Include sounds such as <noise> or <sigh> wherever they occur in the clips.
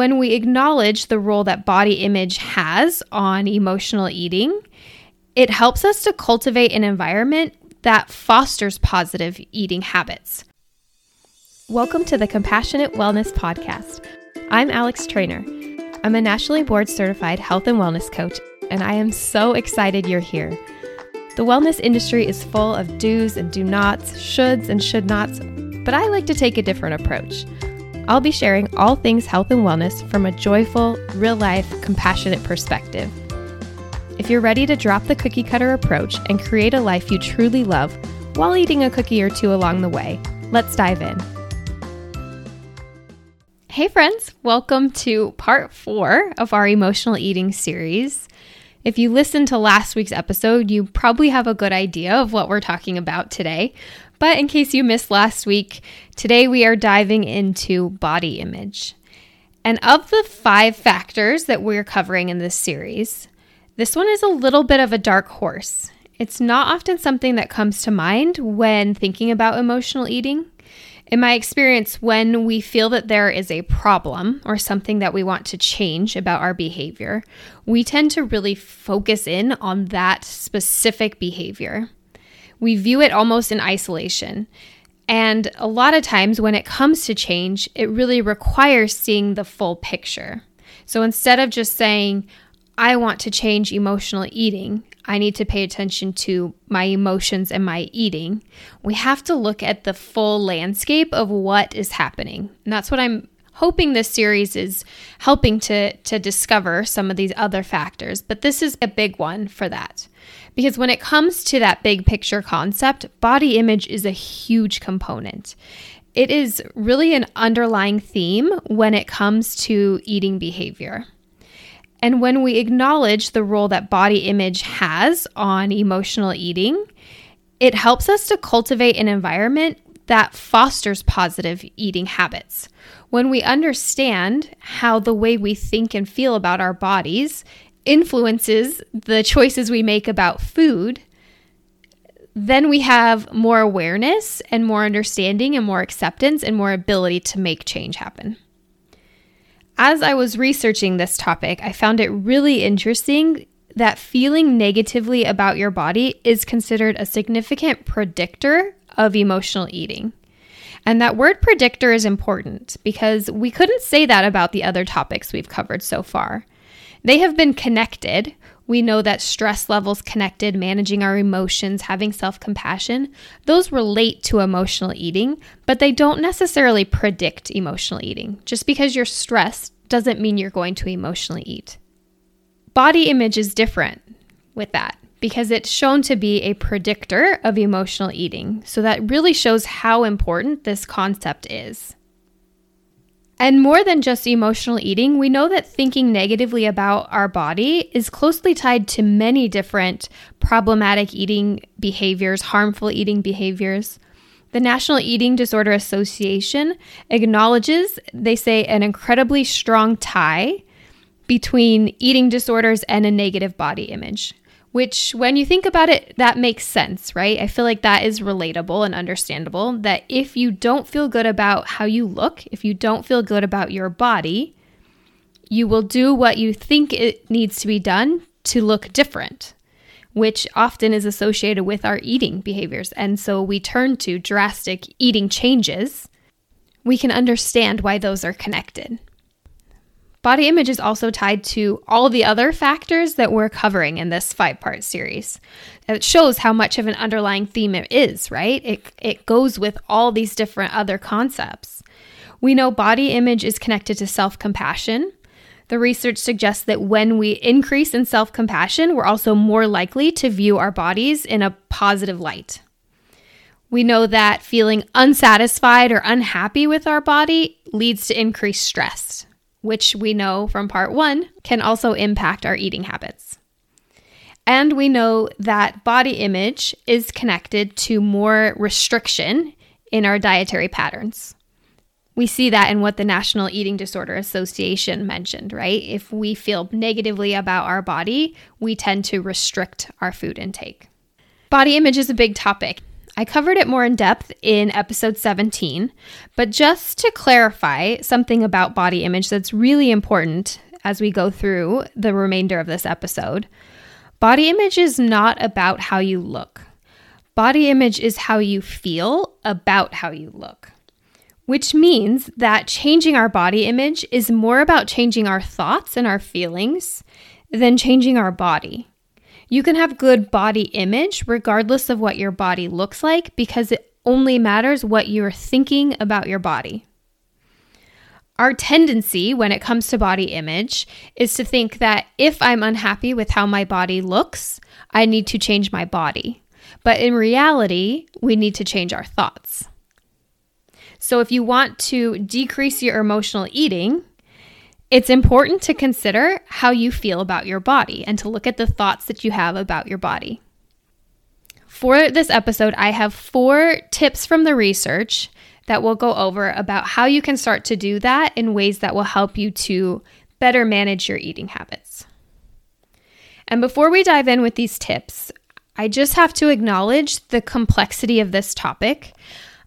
When we acknowledge the role that body image has on emotional eating, it helps us to cultivate an environment that fosters positive eating habits. Welcome to the Compassionate Wellness Podcast. I'm Alex Treanor. I'm a nationally board certified health and wellness coach, and I am so excited you're here. The wellness industry is full of do's and do nots, shoulds and should nots, but I like to take a different approach. I'll be sharing all things health and wellness from a joyful, real life, compassionate perspective. If you're ready to drop the cookie cutter approach and create a life you truly love while eating a cookie or two along the way, let's dive in. Hey, friends, welcome to part four of our emotional eating series. If you listened to last week's episode, you probably have a good idea of what we're talking about today. But in case you missed last week, today we are diving into body image. And of the five factors that we're covering in this series, this one is a little bit of a dark horse. It's not often something that comes to mind when thinking about emotional eating. In my experience, when we feel that there is a problem or something that we want to change about our behavior, we tend to really focus in on that specific behavior. We view it almost in isolation. And a lot of times, when it comes to change, it really requires seeing the full picture. So instead of just saying, I want to change emotional eating, I need to pay attention to my emotions and my eating. We have to look at the full landscape of what is happening. And that's what I'm hoping this series is helping to to discover some of these other factors, but this is a big one for that. Because when it comes to that big picture concept, body image is a huge component. It is really an underlying theme when it comes to eating behavior. And when we acknowledge the role that body image has on emotional eating, it helps us to cultivate an environment that fosters positive eating habits. When we understand how the way we think and feel about our bodies influences the choices we make about food, then we have more awareness and more understanding and more acceptance and more ability to make change happen. As I was researching this topic, I found it really interesting that feeling negatively about your body is considered a significant predictor of emotional eating. And that word predictor is important because we couldn't say that about the other topics we've covered so far. They have been connected. We know that stress levels connected, managing our emotions, having self compassion, those relate to emotional eating, but they don't necessarily predict emotional eating. Just because you're stressed doesn't mean you're going to emotionally eat. Body image is different with that because it's shown to be a predictor of emotional eating. So that really shows how important this concept is. And more than just emotional eating, we know that thinking negatively about our body is closely tied to many different problematic eating behaviors, harmful eating behaviors. The National Eating Disorder Association acknowledges, they say, an incredibly strong tie between eating disorders and a negative body image which when you think about it, that makes sense, right? I feel like that is relatable and understandable that if you don't feel good about how you look, if you don't feel good about your body, you will do what you think it needs to be done to look different, which often is associated with our eating behaviors. And so we turn to drastic eating changes. We can understand why those are connected. Body image is also tied to all the other factors that we're covering in this five part series. It shows how much of an underlying theme it is, right? It, it goes with all these different other concepts. We know body image is connected to self compassion. The research suggests that when we increase in self compassion, we're also more likely to view our bodies in a positive light. We know that feeling unsatisfied or unhappy with our body leads to increased stress which we know from part one can also impact our eating habits. And we know that body image is connected to more restriction in our dietary patterns. We see that in what the National Eating Disorder Association mentioned, right? If we feel negatively about our body, we tend to restrict our food intake. Body image is a big topic. I covered it more in depth in episode 17, but just to clarify something about body image that's really important as we go through the remainder of this episode. Body image is not about how you look. Body image is how you feel about how you look, which means that changing our body image is more about changing our thoughts and our feelings than changing our body. You can have good body image regardless of what your body looks like because it only matters what you're thinking about your body. Our tendency when it comes to body image is to think that if I'm unhappy with how my body looks, I need to change my body. But in reality, we need to change our thoughts. So if you want to decrease your emotional eating, it's important to consider how you feel about your body and to look at the thoughts that you have about your body. For this episode, I have four tips from the research that we'll go over about how you can start to do that in ways that will help you to better manage your eating habits. And before we dive in with these tips, I just have to acknowledge the complexity of this topic.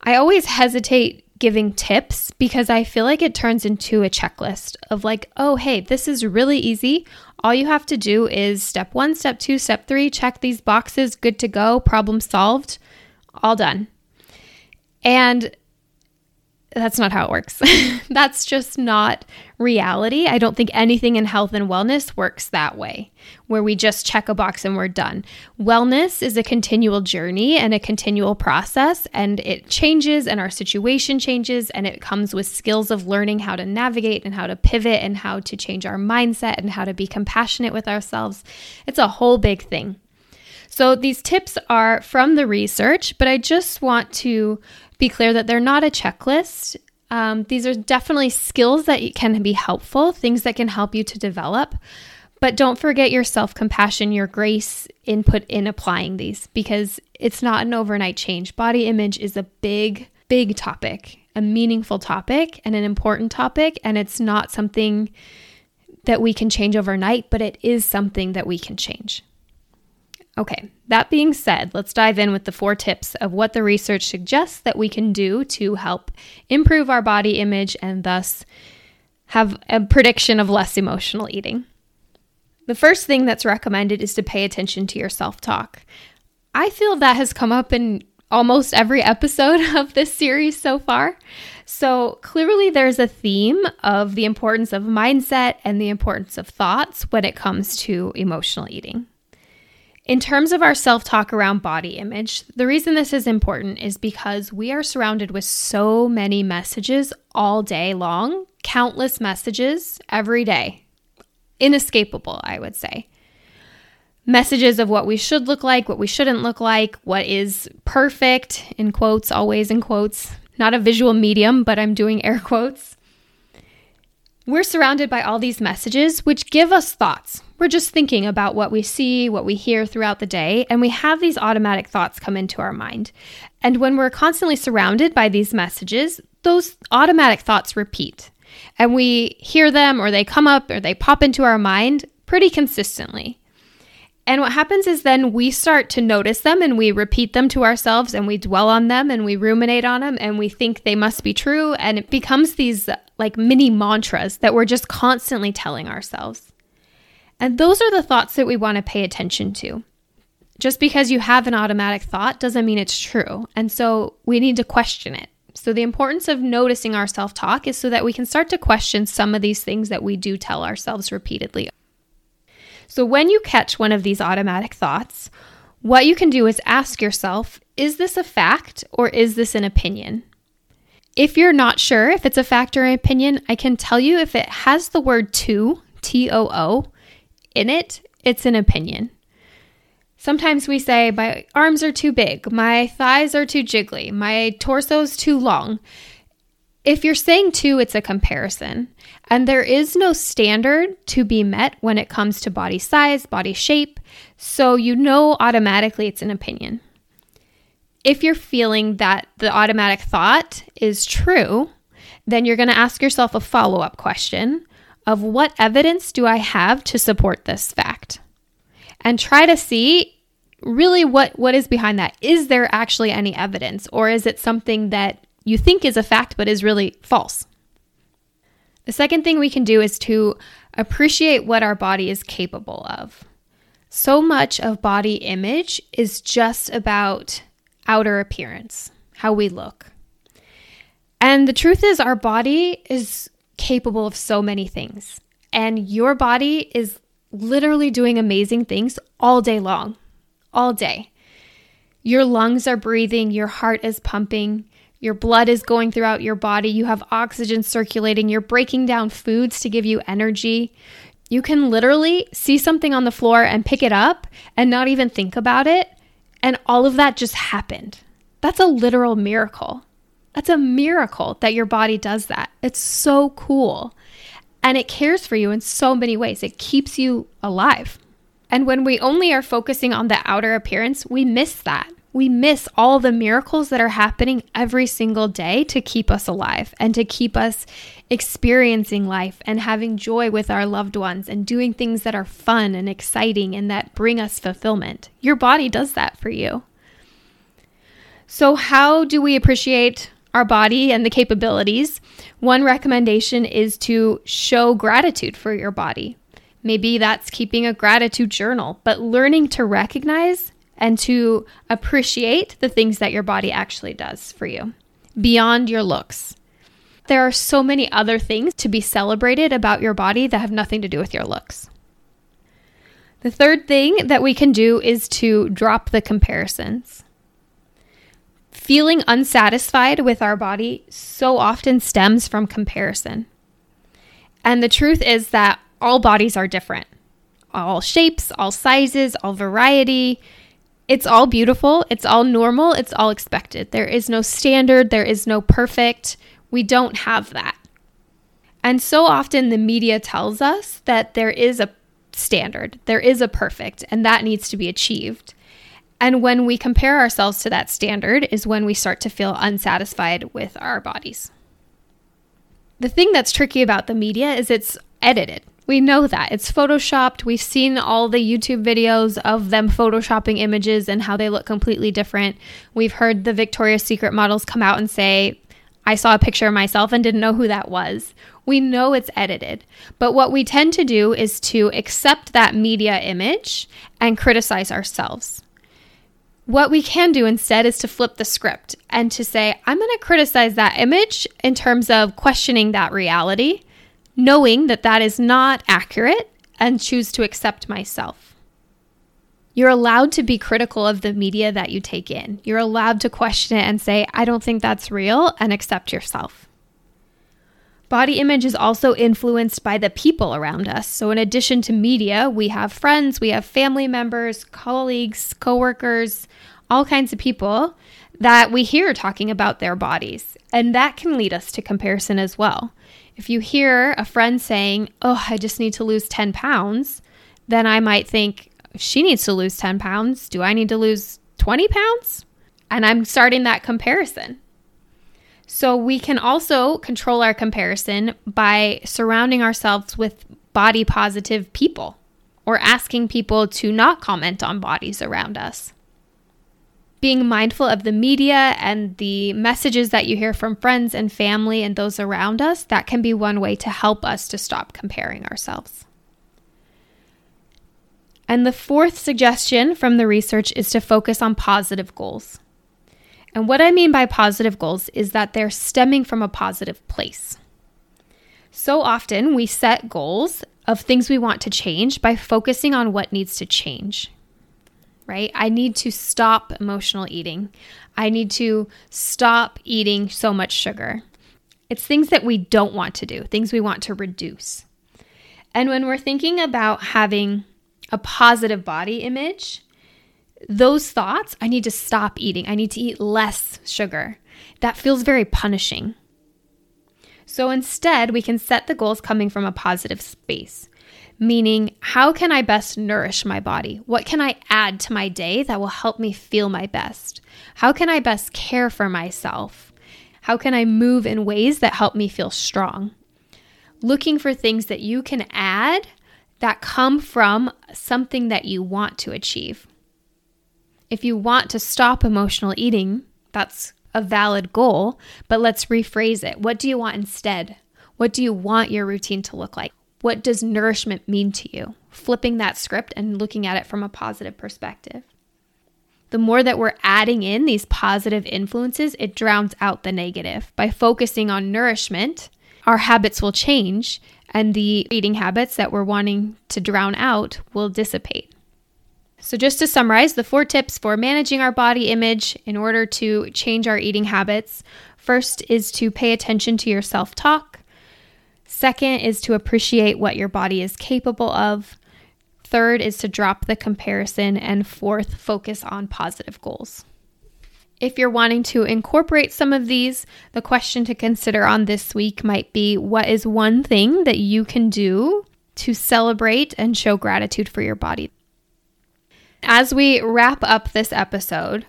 I always hesitate giving tips because I feel like it turns into a checklist of like, oh, hey, this is really easy. All you have to do is step one, step two, step three, check these boxes, good to go, problem solved, all done. And that's not how it works. <laughs> that's just not reality. I don't think anything in health and wellness works that way, where we just check a box and we're done. Wellness is a continual journey and a continual process, and it changes, and our situation changes, and it comes with skills of learning how to navigate and how to pivot and how to change our mindset and how to be compassionate with ourselves. It's a whole big thing. So, these tips are from the research, but I just want to be clear that they're not a checklist. Um, these are definitely skills that can be helpful, things that can help you to develop. But don't forget your self compassion, your grace input in applying these because it's not an overnight change. Body image is a big, big topic, a meaningful topic, and an important topic. And it's not something that we can change overnight, but it is something that we can change. Okay, that being said, let's dive in with the four tips of what the research suggests that we can do to help improve our body image and thus have a prediction of less emotional eating. The first thing that's recommended is to pay attention to your self talk. I feel that has come up in almost every episode <laughs> of this series so far. So clearly, there's a theme of the importance of mindset and the importance of thoughts when it comes to emotional eating. In terms of our self talk around body image, the reason this is important is because we are surrounded with so many messages all day long, countless messages every day. Inescapable, I would say. Messages of what we should look like, what we shouldn't look like, what is perfect, in quotes, always in quotes. Not a visual medium, but I'm doing air quotes. We're surrounded by all these messages, which give us thoughts. We're just thinking about what we see, what we hear throughout the day, and we have these automatic thoughts come into our mind. And when we're constantly surrounded by these messages, those automatic thoughts repeat. And we hear them, or they come up, or they pop into our mind pretty consistently. And what happens is then we start to notice them and we repeat them to ourselves and we dwell on them and we ruminate on them and we think they must be true. And it becomes these like mini mantras that we're just constantly telling ourselves. And those are the thoughts that we want to pay attention to. Just because you have an automatic thought doesn't mean it's true. And so we need to question it. So, the importance of noticing our self talk is so that we can start to question some of these things that we do tell ourselves repeatedly. So, when you catch one of these automatic thoughts, what you can do is ask yourself is this a fact or is this an opinion? If you're not sure if it's a fact or an opinion, I can tell you if it has the word to, T O O, in it, it's an opinion. Sometimes we say, my arms are too big, my thighs are too jiggly, my torso's too long. If you're saying too, it's a comparison. And there is no standard to be met when it comes to body size, body shape. So you know automatically it's an opinion if you're feeling that the automatic thought is true, then you're going to ask yourself a follow up question of what evidence do I have to support this fact? And try to see really what what is behind that? Is there actually any evidence or is it something that you think is a fact but is really false? The second thing we can do is to appreciate what our body is capable of. So much of body image is just about outer appearance, how we look. And the truth is, our body is capable of so many things. And your body is literally doing amazing things all day long, all day. Your lungs are breathing, your heart is pumping, your blood is going throughout your body, you have oxygen circulating, you're breaking down foods to give you energy. You can literally see something on the floor and pick it up and not even think about it. And all of that just happened. That's a literal miracle. That's a miracle that your body does that. It's so cool. And it cares for you in so many ways. It keeps you alive. And when we only are focusing on the outer appearance, we miss that. We miss all the miracles that are happening every single day to keep us alive and to keep us experiencing life and having joy with our loved ones and doing things that are fun and exciting and that bring us fulfillment. Your body does that for you. So, how do we appreciate our body and the capabilities, one recommendation is to show gratitude for your body. Maybe that's keeping a gratitude journal, but learning to recognize and to appreciate the things that your body actually does for you beyond your looks. There are so many other things to be celebrated about your body that have nothing to do with your looks. The third thing that we can do is to drop the comparisons. Feeling unsatisfied with our body so often stems from comparison. And the truth is that all bodies are different. All shapes, all sizes, all variety. It's all beautiful, it's all normal, it's all expected. There is no standard, there is no perfect. We don't have that. And so often the media tells us that there is a standard, there is a perfect, and that needs to be achieved. And when we compare ourselves to that standard, is when we start to feel unsatisfied with our bodies. The thing that's tricky about the media is it's edited. We know that. It's photoshopped. We've seen all the YouTube videos of them photoshopping images and how they look completely different. We've heard the Victoria's Secret models come out and say, I saw a picture of myself and didn't know who that was. We know it's edited. But what we tend to do is to accept that media image and criticize ourselves. What we can do instead is to flip the script and to say, I'm going to criticize that image in terms of questioning that reality, knowing that that is not accurate, and choose to accept myself. You're allowed to be critical of the media that you take in. You're allowed to question it and say, I don't think that's real, and accept yourself. Body image is also influenced by the people around us. So, in addition to media, we have friends, we have family members, colleagues, coworkers, all kinds of people that we hear talking about their bodies. And that can lead us to comparison as well. If you hear a friend saying, Oh, I just need to lose 10 pounds, then I might think, She needs to lose 10 pounds. Do I need to lose 20 pounds? And I'm starting that comparison. So we can also control our comparison by surrounding ourselves with body positive people or asking people to not comment on bodies around us. Being mindful of the media and the messages that you hear from friends and family and those around us, that can be one way to help us to stop comparing ourselves. And the fourth suggestion from the research is to focus on positive goals. And what I mean by positive goals is that they're stemming from a positive place. So often we set goals of things we want to change by focusing on what needs to change, right? I need to stop emotional eating. I need to stop eating so much sugar. It's things that we don't want to do, things we want to reduce. And when we're thinking about having a positive body image, those thoughts, I need to stop eating. I need to eat less sugar. That feels very punishing. So instead, we can set the goals coming from a positive space, meaning, how can I best nourish my body? What can I add to my day that will help me feel my best? How can I best care for myself? How can I move in ways that help me feel strong? Looking for things that you can add that come from something that you want to achieve. If you want to stop emotional eating, that's a valid goal, but let's rephrase it. What do you want instead? What do you want your routine to look like? What does nourishment mean to you? Flipping that script and looking at it from a positive perspective. The more that we're adding in these positive influences, it drowns out the negative. By focusing on nourishment, our habits will change and the eating habits that we're wanting to drown out will dissipate. So, just to summarize, the four tips for managing our body image in order to change our eating habits first is to pay attention to your self talk. Second is to appreciate what your body is capable of. Third is to drop the comparison. And fourth, focus on positive goals. If you're wanting to incorporate some of these, the question to consider on this week might be what is one thing that you can do to celebrate and show gratitude for your body? As we wrap up this episode,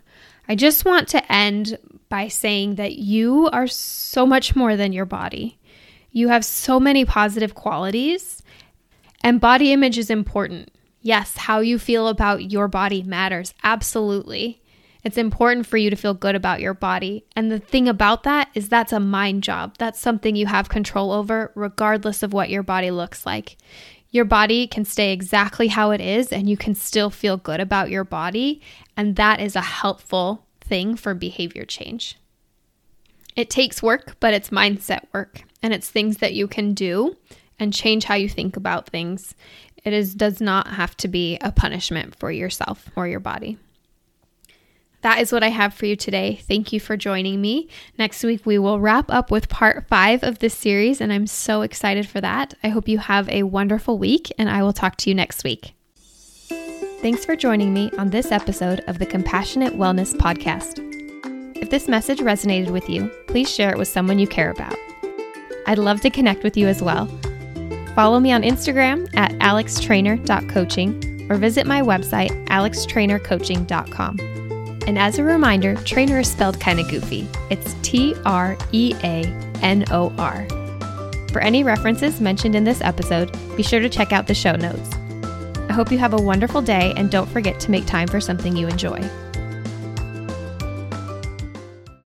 I just want to end by saying that you are so much more than your body. You have so many positive qualities, and body image is important. Yes, how you feel about your body matters, absolutely. It's important for you to feel good about your body. And the thing about that is that's a mind job. That's something you have control over, regardless of what your body looks like. Your body can stay exactly how it is, and you can still feel good about your body. And that is a helpful thing for behavior change. It takes work, but it's mindset work, and it's things that you can do and change how you think about things. It is does not have to be a punishment for yourself or your body. That is what I have for you today. Thank you for joining me. Next week, we will wrap up with part five of this series, and I'm so excited for that. I hope you have a wonderful week, and I will talk to you next week. Thanks for joining me on this episode of the Compassionate Wellness Podcast. If this message resonated with you, please share it with someone you care about. I'd love to connect with you as well. Follow me on Instagram at alextreanor.coaching or visit my website, alextreanorcoaching.com. And as a reminder, Treanor is spelled kind of goofy. It's T R E A N O R. For any references mentioned in this episode, be sure to check out the show notes. I hope you have a wonderful day and don't forget to make time for something you enjoy.